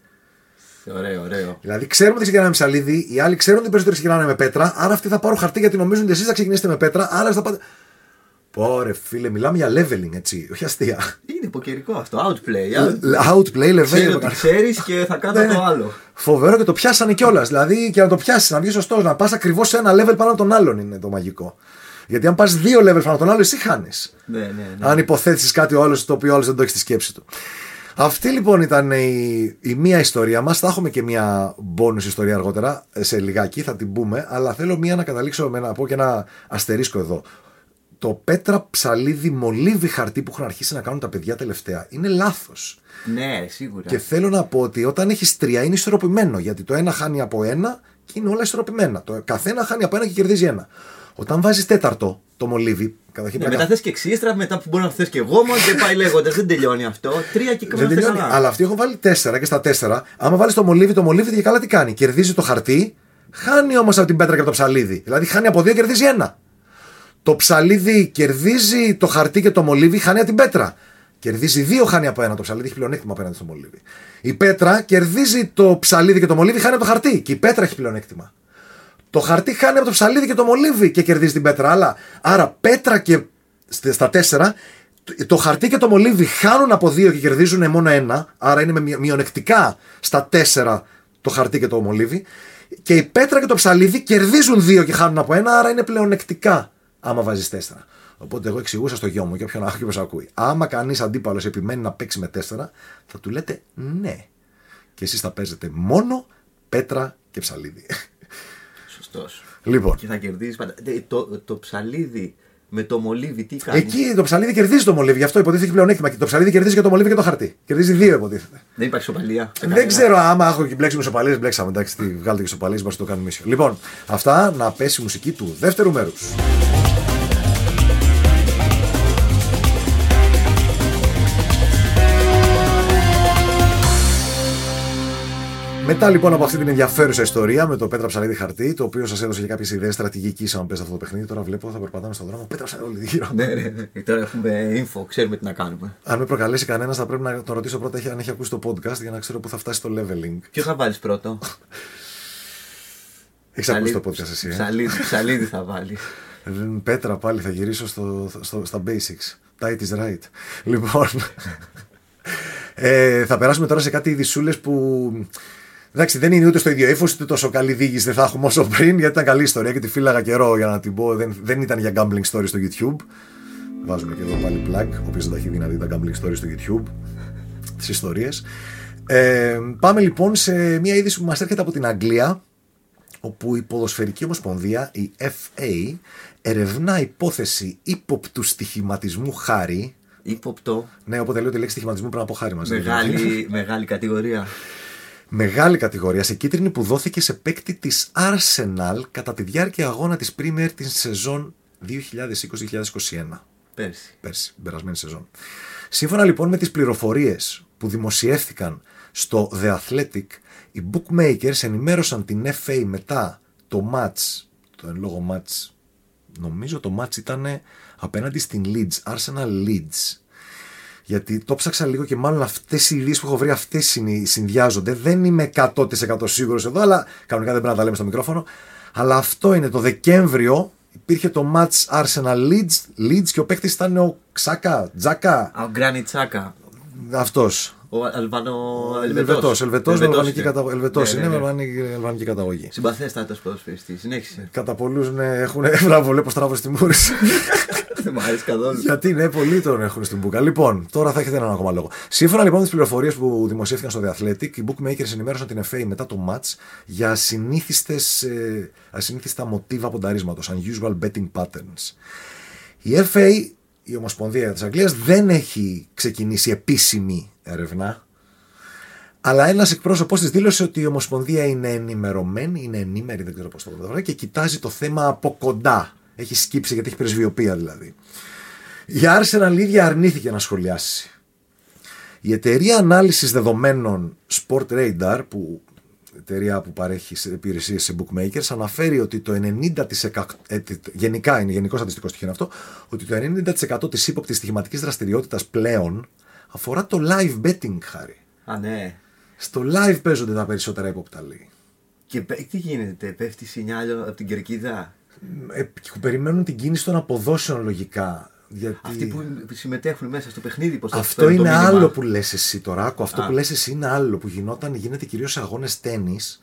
Ωραίο, ωραίο. Δηλαδή ξέρουμε ότι ξεκινάμε με ψαλίδι, οι άλλοι ξέρουν ότι οι περισσότεροι ξεκινάνε με πέτρα, άρα αυτοί θα πάρουν χαρτί γιατί νομίζουν ότι εσείς θα ξεκινήσετε με πέτρα, άρα θα πάτε. Πόρε φίλε, μιλάμε για leveling έτσι, όχι αστεία. Είναι υποκαιρικό αυτό. Outplay. Outplay, Ξέρω leveling. ότι ξέρεις και θα κάνω Ναι. το άλλο. Φοβερό και το πιάσανε κιόλας. Δηλαδή και να το πιάσεις, να βγεις σωστό, να πας ακριβώς σε ένα level πάνω από τον άλλον είναι το μαγικό. Γιατί αν πας δύο level πάνω από τον άλλο, εσύ χάνεις. Ναι, ναι, ναι. Αν υποθέτει κάτι ο άλλος το οποίο ο άλλος δεν το έχει στη σκέψη του. Αυτή λοιπόν ήταν η, η μία ιστορία μας. Θα έχουμε και μία bonus ιστορία αργότερα, ε, σε λιγάκι, θα την πούμε. Αλλά θέλω μία να καταλήξω με να πω και ένα αστερίσκο εδώ. Το πέτρα ψαλίδι μολύβι χαρτί που έχουν αρχίσει να κάνουν τα παιδιά τελευταία είναι λάθος. Ναι, σίγουρα. Και θέλω να πω ότι όταν έχεις τρία είναι ισορροπημένο. Γιατί το ένα χάνει από ένα και είναι όλα ισορροπημένα. Το καθένα χάνει από ένα και κερδίζει ένα. Όταν βάζεις τέταρτο το μολύβι, καταρχήν Ναι, πρέπει μετά να- θες και εξίστρα, μετά που μπορεί να θες και εγώ μόνο και πάει λέγοντας. Δεν τελειώνει αυτό. Τρία και Δεν κομμάτια τελειώνει. καλά. Αλλά αυτοί έχουν βάλει τέσσερα και στα τέσσερα. Άμα βάλεις το μολύβι, το μολύβι και καλά τι κάνει. Κερδίζει το χαρτί, χάνει όμως από την πέτρα και από το ψαλίδι. Δηλαδή χάνει από δύο, κερδίζει ένα. Το ψαλίδι κερδίζει το χαρτί και το μολύβι, χάνει από την πέτρα. Κερδίζει δύο, χάνει από ένα. Το ψαλίδι έχει πλεονέκτημα απέναντι στο μολύβι. Η πέτρα κερδίζει το ψαλίδι και το μολύβι, χάνει από το χαρτί. Και η πέτρα έχει πλεονέκτημα. Το χαρτί χάνει από το ψαλίδι και το μολύβι και κερδίζει την πέτρα. Αλλά, άρα πέτρα και στε- στα τέσσερα, το- το χαρτί και το μολύβι χάνουν από δύο και κερδίζουν μόνο ένα. Άρα είναι με μειο- μειονεκτικά στα τέσσερα το χαρτί και το μολύβι. Και η πέτρα και το ψαλίδι κερδίζουν δύο και χάνουν από ένα, άρα είναι πλεονεκτικά άμα βάζεις τέσσερα. Οπότε εγώ εξηγούσα στο γιο μου και όποιον όποιος ακούει. Άμα κανείς αντίπαλος επιμένει να παίξει με τέσσερα, θα του λέτε ναι. Και εσείς θα παίζετε μόνο πέτρα και ψαλίδι. Σωστός. Λοιπόν, Και θα κερδίζεις πάντα. Ε, Το, το ψαλίδι με το μολύβι τι κάνει; εκεί το ψαλίδι κερδίζει το μολύβι, γι' αυτό υποτίθεται έχει πλεονέκτημα. Και το ψαλίδι κερδίζει και το μολύβι και το χαρτί. Κερδίζει δύο υποτίθεται. Δεν υπάρχει σοπαλία. Δεν ξέρω άμα έχω και μπλέξουμε σοπαλίε, μπλέξαμε. Εντάξει, τι, βγάλετε και σοπαλίε, μα το κάνουμε ίσιο. Λοιπόν, αυτά να πέσει η μουσική του δεύτερου μέρους. Μετά λοιπόν από αυτή την ενδιαφέρουσα ιστορία με το Πέτρα Ψαλίδη Χαρτί, το οποίο σας έδωσε και κάποιες ιδέες στρατηγικής αν παίζετε αυτό το παιχνίδι. Τώρα βλέπω, θα περπατάμε στον δρόμο. Πέτρα Ψαλίδη γύρω. Ναι, ναι, ναι. Και Τώρα έχουμε info, ξέρουμε τι να κάνουμε. Αν με προκαλέσει κανένας, θα πρέπει να τον ρωτήσω πρώτα αν έχει ακούσει το podcast για να ξέρω πού θα φτάσει το leveling. Ποιο θα βάλεις πρώτο; *laughs* Έχεις ακούσει το podcast εσύ. Ε; Ψαλίδι, ψαλίδι θα βάλει. Ε, Πέτρα πάλι θα γυρίσω στο, στο, στα basics. Tight is right. Λοιπόν, *laughs* ε, θα περάσουμε τώρα σε κάτι ειδισούλες που εντάξει δεν είναι ούτε στο ίδιο ύφος ούτε τόσο καλή διήγηση δεν θα έχουμε όσο πριν γιατί ήταν καλή ιστορία και τη φύλαγα καιρό για να την πω. Δεν, δεν ήταν για gambling story στο YouTube. Βάζουμε και εδώ πάλι plug, ο οποίος δεν τα έχει δει να δει τα gambling story στο YouTube. Τις ιστορίες. Ε, πάμε λοιπόν σε μια είδηση που μας έρχεται από την Αγγλία όπου η ποδοσφαιρική ομοσπονδία, η FA, ερευνά υπόθεση ύποπτου στοιχηματισμού χάρη. Υποπτό. Ναι, όποτε λέω τη λέξη στοιχηματισμού πρέπει να πω χάρη μαζί. Μεγάλη, μεγάλη κατηγορία. Μεγάλη κατηγορία σε κίτρινη που δόθηκε σε παίκτη της Arsenal κατά τη διάρκεια αγώνα της Premier την σεζόν 2020-2021. Πέρσι. Πέρσι, την περασμένη σεζόν. Σύμφωνα λοιπόν με τις πληροφορίες που δημοσιεύθηκαν στο The Athletic, οι bookmakers ενημέρωσαν την FA μετά το match, το εν λόγω match, νομίζω το match ήταν απέναντι στην Leeds, Arsenal Leeds. Γιατί το ψάξα λίγο και μάλλον αυτές οι ειδήσει που έχω βρει, αυτές συνδυάζονται. Δεν είμαι 100% σίγουρος εδώ, αλλά κανονικά δεν πρέπει να τα λέμε στο μικρόφωνο. Αλλά αυτό είναι το Δεκέμβριο. Υπήρχε το match Arsenal Leeds, Leeds και ο παίκτης ήταν ο Ξάκα, Τζάκα. Ο Γκράνι Τσάκα. Αυτός. Ο Αλβανό. Ελβετός. Ελβετός με αλβανική είναι. καταγωγή. Ελβετός Ναι, είναι ναι, με ναι. αλβανική- αλβανική καταγωγή. Συμπαθέστατος ποδοσφαιριστής. Συνέχισε. Κατά πολλούς ναι, έχουν. *laughs* Μπράβο, βλέπω στράβο στη μούρη. σου. *laughs* Δεν μου αρέσει καθόλου. Γιατί ναι, πολλοί τον έχουν στην μπουκα. Λοιπόν, τώρα θα έχετε έναν ακόμα λόγο. Σύμφωνα λοιπόν με τις πληροφορίες που δημοσιεύτηκαν στο The Athletic, οι bookmakers ενημέρωσαν την FA μετά το match για ασυνήθιστες, ε, ασυνήθιστα μοτίβα πονταρίσματος, unusual betting patterns. Η FA, η Ομοσπονδία της Αγγλίας, δεν έχει ξεκινήσει επίσημη έρευνα. Αλλά ένας εκπρόσωπος της δήλωσε ότι η Ομοσπονδία είναι ενημερωμένη, είναι ενήμερη, δεν ξέρω πώς το πω, και κοιτάζει το θέμα από κοντά. Έχει σκύψει γιατί έχει πρεσβειοποία δηλαδή. Η Arsenal ίδια αρνήθηκε να σχολιάσει. Η εταιρεία ανάλυσης δεδομένων Sport Radar, που εταιρεία που παρέχει σε υπηρεσίες σε bookmakers, αναφέρει ότι το 90%, ε, τι- γενικά είναι γενικό στατιστικό στοιχείο είναι αυτό, ότι το 90% της ύποπτης στοιχηματικής δραστηριότητας πλέον αφορά το live betting, χάρη. Α, ναι. Στο live παίζονται τα περισσότερα ύποπτα λέει. Και πέ- τι γίνεται, πέφτει σινιάλο από την κερκίδα; Ε, περιμένουν την κίνηση των αποδόσεων λογικά. Γιατί... Αυτοί που συμμετέχουν μέσα στο παιχνίδι, πώς Αυτό είναι άλλο που λες εσύ τώρα. Άκου, αυτό Α. που λες εσύ είναι άλλο που γινόταν, γίνεται κυρίως σε αγώνες τέννις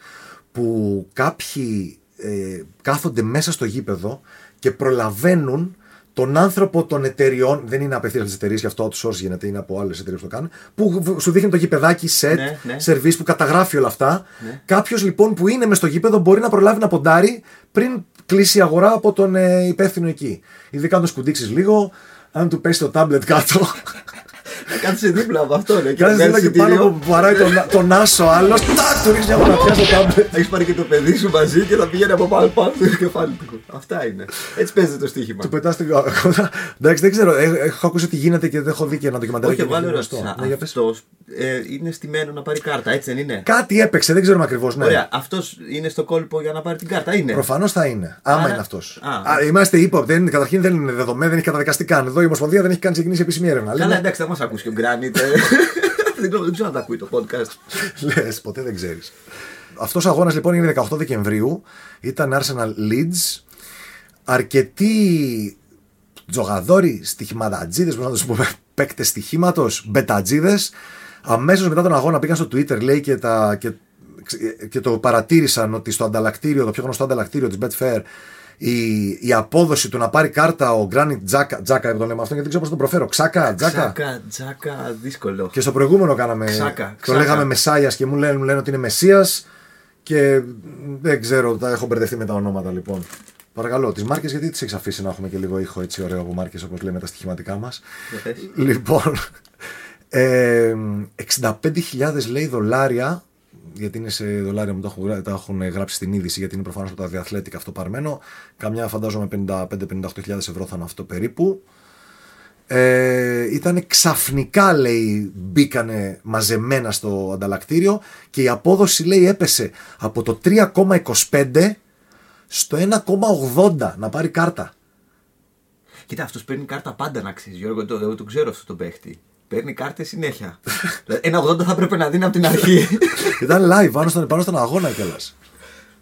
που κάποιοι ε, κάθονται μέσα στο γήπεδο και προλαβαίνουν τον άνθρωπο των εταιριών, δεν είναι απευθείας τις εταιρείες, γι' αυτό outsource γίνεται, είναι από άλλες εταιρείες που το κάνουν, που β- σου δείχνει το γηπεδάκι, set, Ναι, ναι. service που καταγράφει όλα αυτά. Ναι. Κάποιος λοιπόν που είναι μες στο γήπεδο μπορεί να προλάβει να ποντάρει πριν κλείσει η αγορά από τον ε, υπεύθυνο εκεί. Ειδικά αν το σκουντίξει λίγο, αν του πέσει το τάμπλετ κάτω. Κάτσε δίπλα από αυτό, ναι. Κάτσε δίπλα και πάνω που βαράει τον, τον άσο άλλος. Τάκ, του ρίχνει μια ματιά στο τάμπλετ. Έχεις πάρει και το παιδί σου μαζί και θα πηγαίνει από πάνω πάνω στο κεφάλι του. Αυτά είναι. Έτσι παίζεται το στοίχημα. Του πετάς την κότα. Εντάξει, δεν ξέρω. ε, Έχω ακούσει ότι γίνεται και δεν έχω δει και ένα ντοκιμαντέρ. Όχι, και εγώ άλλο είναι γνωστό. ρώτησα. Ναι, για πες. Αυτός είναι στημένο να πάρει κάρτα, έτσι δεν είναι; Κάτι έπαιξε, δεν ξέρουμε ακριβώς. Ναι. Ωραία, αυτός είναι στο κόλπο για να πάρει την κάρτα, είναι; Προφανώς θα είναι. Άμα Άρα- είναι αυτός. Α. Είμαστε ύποπτοι. Δεν είναι- Καταρχήν δεν είναι δεδομένο, δεν έχει καταδικαστεί καν. Εδώ η Ομοσπονδία δεν έχει καν ξεκινήσει επίσημη έρευνα. Καλά, εντάξει, θα μας ακούσει και ο Γκράνιτ. ε. *laughs* Δεν ξέρω δεν ξέρω αν τα ακούει το podcast. Λες, ποτέ δεν ξέρεις. Αυτός ο αγώνας λοιπόν είναι 18 Δεκεμβρίου. Ήταν Arsenal Leeds. Αρκετοί τζογαδόροι, στοιχηματατζίδες, πώ να τους πούμε, *laughs* παίκτες στοιχήματος, μπετατζίδες. Αμέσως μετά τον αγώνα πήγαν στο Twitter, λέει, και, τα, και, και το παρατήρησαν ότι στο ανταλλακτήριο, το πιο γνωστό ανταλλακτήριο της Betfair, η, η απόδοση του να πάρει κάρτα ο Granit Τζάκα, Τζάκα το λέμε αυτό γιατί δεν ξέρω πώς τον προφέρω. Ξάκα, Τζάκα. Τζάκα, τζάκα, δύσκολο. Και στο προηγούμενο κάναμε. Ξάκα, το ξάκα. λέγαμε Μεσάια και μου λένε, μου λένε ότι είναι Μεσία. Και δεν ξέρω, τα έχω μπερδευτεί με τα ονόματα λοιπόν. Παρακαλώ, τις μάρκες γιατί τις έχεις αφήσει να έχουμε και λίγο ήχο έτσι ωραίο από μάρκες όπως λέμε τα στοιχηματικά μας; Για πες. Λοιπόν, *laughs* ε, 65.000 λέει δολάρια, γιατί είναι σε δολάρια μου τα έχουν, γρα- τα έχουν γράψει στην είδηση, γιατί είναι προφανώς από τα διαθλέτικα αυτό παρμένο. Καμιά φαντάζομαι 55-58.000 ευρώ θα είναι αυτό περίπου. Ε, ήταν ξαφνικά λέει μπήκανε μαζεμένα στο ανταλλακτήριο και η απόδοση λέει έπεσε από το 3,25 στο 1,80 να πάρει κάρτα. Κοίτα, αυτός παίρνει κάρτα πάντα να ξέρεις, Γιώργο. Το, εγώ το ξέρω αυτό τον παίχτη. Παίρνει κάρτε συνέχεια. Δηλαδή, Ένα 80 θα πρέπει να δίνει από την αρχή. Ήταν live πάνω στον, πάνω στον αγώνα κιόλας.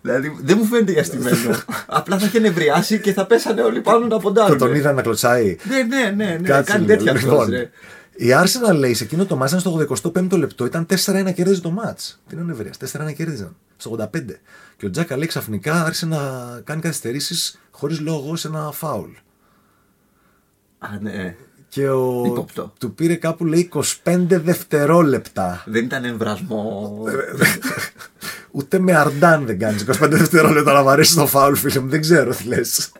δηλαδή δεν μου φαίνεται για στημένο. Απλά θα είχε νευριάσει και θα πέσανε όλοι πάνω να Και ποντάρουν. τον είδα να κλωτσάει. Ναι, ναι, ναι, ναι. Κάτσε κάνει λίγο, τέτοια αυτός, λοιπόν. ρε. Η Arsenal λέει σε εκείνο το μάτς ήταν στο 85ο λεπτό, ήταν 4-1 κέρδιζε το μάτς. Τι είναι ο Νευρίας, 4-1 κέρδιζαν. Στο 85. Και ο Τζάκα λέει ξαφνικά άρχισε να κάνει καθυστερήσεις χωρίς λόγο σε ένα φάουλ. Α, ναι. Και ο... Ύποπτο. του πήρε κάπου λέει 25 δευτερόλεπτα. Δεν ήταν εμβρασμό. Ούτε με αρντάν δεν κάνεις 25 δευτερόλεπτα να μ' αρέσει το φάουλ, φίλε μου. Δεν ξέρω τι λες.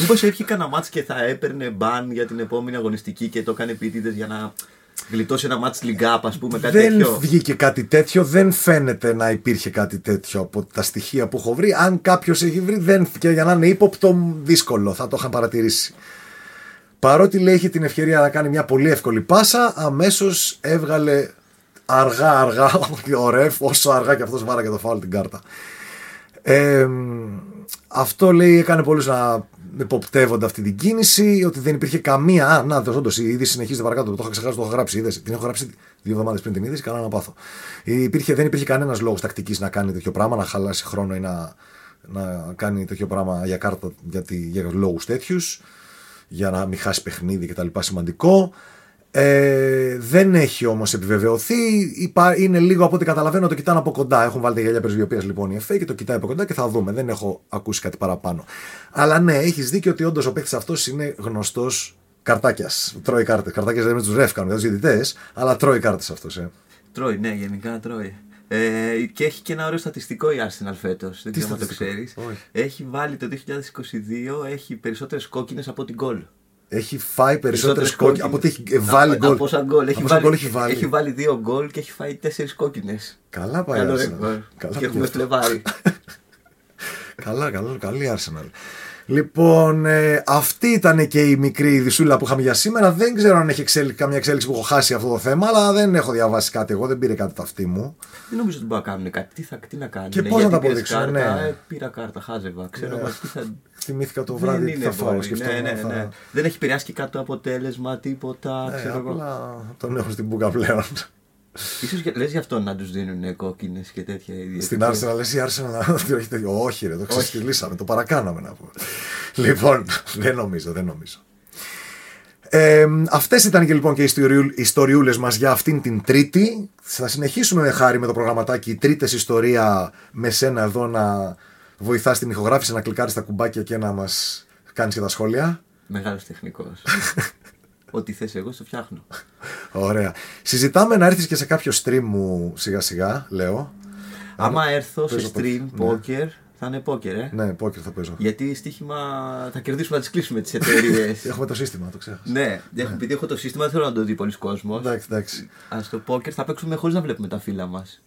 Μήπως έπιε κανένα μάτς και θα έπαιρνε μπαν για την επόμενη αγωνιστική και το έκανε επίτηδες για να γλιτώσει ένα μάτς λιγκάπ, ας πούμε, κάτι Δεν τέτοιο. βγήκε κάτι τέτοιο, δεν φαίνεται να υπήρχε κάτι τέτοιο από τα στοιχεία που έχω βρει. Αν κάποιος έχει βρει, δεν, και για να είναι ύποπτο, δύσκολο, θα το είχαν παρατηρήσει. Παρότι λέει είχε την ευκαιρία να κάνει μια πολύ εύκολη πάσα, αμέσως έβγαλε αργά αργά, *laughs* ο ρεφ, όσο αργά και αυτός βάραγε το φάουλ την κάρτα. Ε, αυτό λέει έκανε πολλούς να υποπτεύονται αυτή την κίνηση, ότι δεν υπήρχε καμία. Α, να, όντως η είδηση συνεχίζεται παρακάτω. Το είχα ξεχάσει, το έχω γράψει. Είδες, την έχω γράψει δύο εβδομάδες πριν την είδηση, καλά να πάθω. Υπήρχε, δεν υπήρχε κανένας λόγος τακτικής να κάνει τέτοιο πράγμα, να χαλάσει χρόνο ή να, να κάνει τέτοιο πράγμα για κάρτα για, τη- για λόγους τέτοιους, για να μην χάσει παιχνίδι κτλ. Σημαντικό. Ε, δεν έχει όμως επιβεβαιωθεί. Υπά- Είναι λίγο από ό,τι καταλαβαίνω το κοιτάνε από κοντά. Έχουν βάλει τα γυαλιά πρεσβειοποίησης λοιπόν η ΕΦΕ και το κοιτάει από κοντά και θα δούμε. Δεν έχω ακούσει κάτι παραπάνω. Αλλά ναι, έχεις δίκιο ότι όντως ο παίκτης αυτός είναι γνωστός καρτάκιας. Τρώει κάρτες. Καρτάκιας δεν με τους ρεύκαν, για τους διαιτητές, αλλά τρώει κάρτες αυτός. Ε. Τρώει, ναι, γενικά τρώει. Ε, και έχει και ένα ωραίο στατιστικό η Arsenal φέτος. Δεν ξέρω αν το στατιστικό; ξέρεις. Όχι. Έχει βάλει το 2022 έχει περισσότερες κόκκινες από την γκολ. Έχει φάει περισσότερες Περισσότερες κόκκινε. Από ότι έχει ε, βάλει Από- γκολ. Από όσα γκολ. Έχει, Από όσα βάλει, γκολ έχει βάλει. έχει βάλει δύο γκολ και έχει φάει τέσσερις κόκκινες. Καλά πάει. Καλό Arsenal. ρεκόρ. Καλά Και έχουμε πήγε. φλεβάρει. *laughs* Καλά, καλά, καλή Arsenal. Λοιπόν, ε, αυτή ήταν και η μικρή ειδισούλα που είχαμε για σήμερα. Δεν ξέρω αν έχει εξέλιξη, καμία εξέλιξη που έχω χάσει αυτό το θέμα, αλλά δεν έχω διαβάσει κάτι. Εγώ δεν πήρε κάτι το αυτί μου. Δεν νομίζω ότι μπορούν να κάνουν κάτι. Τι θα, τι να κάνουν. Και ναι, πώς να γιατί τα πήρες αποδείξουν, κάρτα, ναι. ε, πήρα κάρτα, χάζευα. Ξέρω Ναι. εγώ τι θα. Θυμήθηκα το Δεν βράδυ τι είναι θα φάω. μπορεί. σκεφτόμουν, Ναι, ναι, θα- ναι. Δεν έχει επηρεάσει και κάτι το αποτέλεσμα, τίποτα. Ε, ξέρω εγώ. απλά τον έχω στην μπουκα πλέον. Ίσως και- λες γι' αυτό να τους δίνουν κόκκινες και τέτοια ιδιαίτερα. Στην Arsenal, λες η Arsenal να *laughs* όχι, τέτοιο. όχι ρε, το ξεστηλίσαμε, το παρακάναμε να πούμε. Λοιπόν, δεν νομίζω, δεν νομίζω. Ε, αυτές ήταν και λοιπόν και οι ιστοριούλ- ιστοριούλες μας για αυτήν την τρίτη. Θα συνεχίσουμε με χάρη με το προγραμματάκι τρίτες ιστορία με σένα εδώ να βοηθάς την ηχογράφηση, να κλικάρεις τα κουμπάκια και να μας κάνεις και τα σχόλια. Μεγάλος τεχνικός. *laughs* Ό,τι θες, εγώ στο φτιάχνω. Ωραία. Συζητάμε να έρθεις και σε κάποιο stream μου σιγά σιγά, λέω. Άμα έρθω σε παίζω stream ναι. poker, θα είναι poker, ε. Ναι, πόκερ θα παίζω. Γιατί στοίχημα θα κερδίσουμε να τις κλείσουμε τις εταιρείες. *laughs* Έχουμε το σύστημα, το ξέχασα. ναι, επειδή έχω το σύστημα, δεν θέλω να το δει πολλοί κόσμος. Εντάξει, εντάξει. Α στο poker θα παίξουμε χωρίς να βλέπουμε τα φύλλα μας.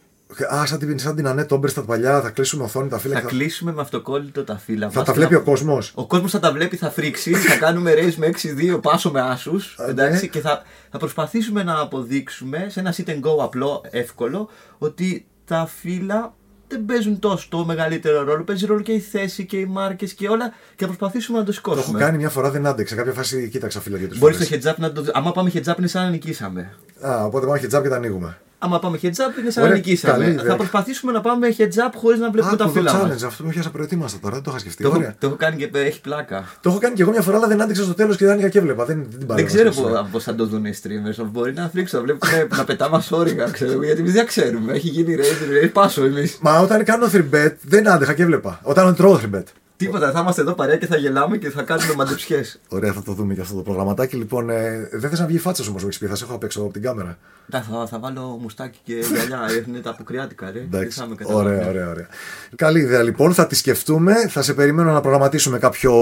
Α, σαν την, σαν την Ανέ Τόμπερ στα παλιά, θα κλείσουμε οθόνη τα φύλλα. Θα και κλείσουμε με αυτοκόλλητο τα φύλλα θα μας τα και βλέπει θα- ο κόσμος. Ο κόσμος θα τα βλέπει, θα φρίξει, θα κάνουμε race με 6-2, πάσο με άσους. ναι. Εντάξει, και θα, θα προσπαθήσουμε να αποδείξουμε σε ένα sit and go απλό, εύκολο, ότι τα φύλλα δεν παίζουν τόσο το μεγαλύτερο ρόλο. Παίζει ρόλο και η θέση και οι μάρκες και όλα και θα προσπαθήσουμε να το Το έχω σηκώσουμε. κάνει μια φορά, δεν άντεξα. Κάποια φάση κοίταξα φύλλα για τους Μπορείς το heads up να το. Άμα πάμε heads up είναι σαν να νικήσαμε. Α, οπότε πάμε χετζάπ και τα ανοίγουμε. Άμα πάμε heads up είναι σαν να Ωραία, νικήσαμε. καλή ιδέα. Θα προσπαθήσουμε να πάμε heads up χωρίς να βλέπουμε τα Άκου το φύλλα μας. challenge, αυτό με πιάσα προετοίμαστα τώρα, δεν το είχα σκεφτεί. Το, έχω- Ωραία. το έχω κάνει και έχει πλάκα. Το έχω κάνει και εγώ μια φορά, αλλά δεν άντεξα στο τέλος και δεν άνοιγα και έβλεπα. Δεν, δεν την Δεν παρέμβασα ξέρω στο- πώς θα το δουν οι streamers. Μπορεί να φρίξουν, να βλέπουν να πετάμε ασόρυγα, ξέρω εγώ, γιατί εμείς δεν ξέρουμε. Έχει γίνει race, race, πάσο εμείς. Μα όταν κάνω 3bet δεν άντεχα και έβλεπα. Όταν τρώω 3bet. Τίποτα, θα είμαστε εδώ παρέα και θα γελάμε και θα κάνουμε μαντεψιές. Ωραία, θα το δούμε και αυτό το προγραμματάκι. Λοιπόν, ε, δεν θες να βγει η φάτσα σου όμω, μου έχεις πει. Θα σε έχω απ' έξω από την κάμερα. θα, θα βάλω μουστάκι και γυαλιά. Έχουν τα αποκριάτικα, ρε. Δεν Εντάξει. θα με καταλάβει. Ωραία, ωραία, ωραία. Καλή ιδέα λοιπόν. Θα τη σκεφτούμε. Θα σε περιμένω να προγραμματίσουμε κάποιο,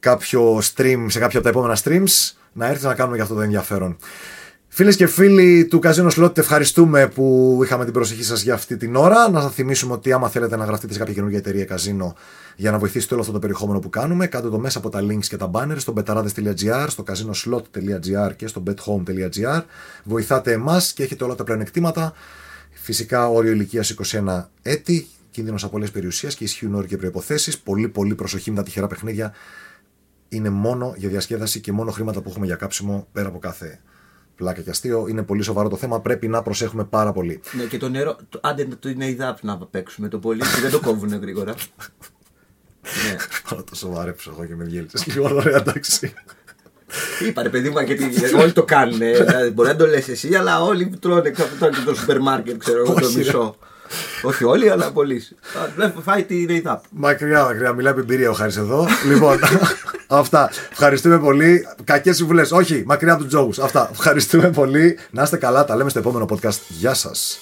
κάποιο stream σε κάποια από τα επόμενα streams. Να έρθεις να κάνουμε για αυτό το ενδιαφέρον. Φίλες και φίλοι του Casino Slot, ευχαριστούμε που είχαμε την προσοχή σας για αυτή την ώρα. Να σας θυμίσουμε ότι άμα θέλετε να γραφτείτε σε κάποια καινούργια εταιρεία Casino για να βοηθήσετε όλο αυτό το περιεχόμενο που κάνουμε, κάντε το μέσα από τα links και τα banners στο betarades.gr, στο casinoslot.gr και στο bethome.gr. Βοηθάτε εμάς και έχετε όλα τα πλεονεκτήματα. Φυσικά όριο ηλικίας 21 έτη, κίνδυνος απολύε περιουσίας και ισχύουν όροι και προποθέσει. Πολύ, πολύ προσοχή με τα τυχερά παιχνίδια. Είναι μόνο για διασκέδαση και μόνο χρήματα που έχουμε για κάψιμο πέρα από κάθε πλάκα και αστείο. Είναι πολύ σοβαρό το θέμα. Πρέπει να προσέχουμε πάρα πολύ. Ναι, και το νερό, το, άντε το είναι ιδέα να παίξουμε το πολύ, και δεν το κόβουν γρήγορα. ναι. Πάρα το σοβαρέψω εγώ και με διέλυσε. Λοιπόν, ωραία, εντάξει. Είπα ρε παιδί μου, γιατί όλοι το κάνουν. Δηλαδή, μπορεί να το λες εσύ, αλλά όλοι που τρώνε ξαφνικά και το σούπερ μάρκετ, ξέρω εγώ, το Όχι, ρε. μισό. Όχι όλοι, αλλά πολλοί. Α, Βλέπω, φάει τη Rate Up. Μακριά, μακριά. Μιλάει από εμπειρία ο Χάρης εδώ. λοιπόν, αυτά. Ευχαριστούμε πολύ. Κακές συμβουλές. Όχι, μακριά από τους τζόγους. Αυτά. Ευχαριστούμε πολύ. Να είστε καλά. Τα λέμε στο επόμενο podcast. Γεια σας.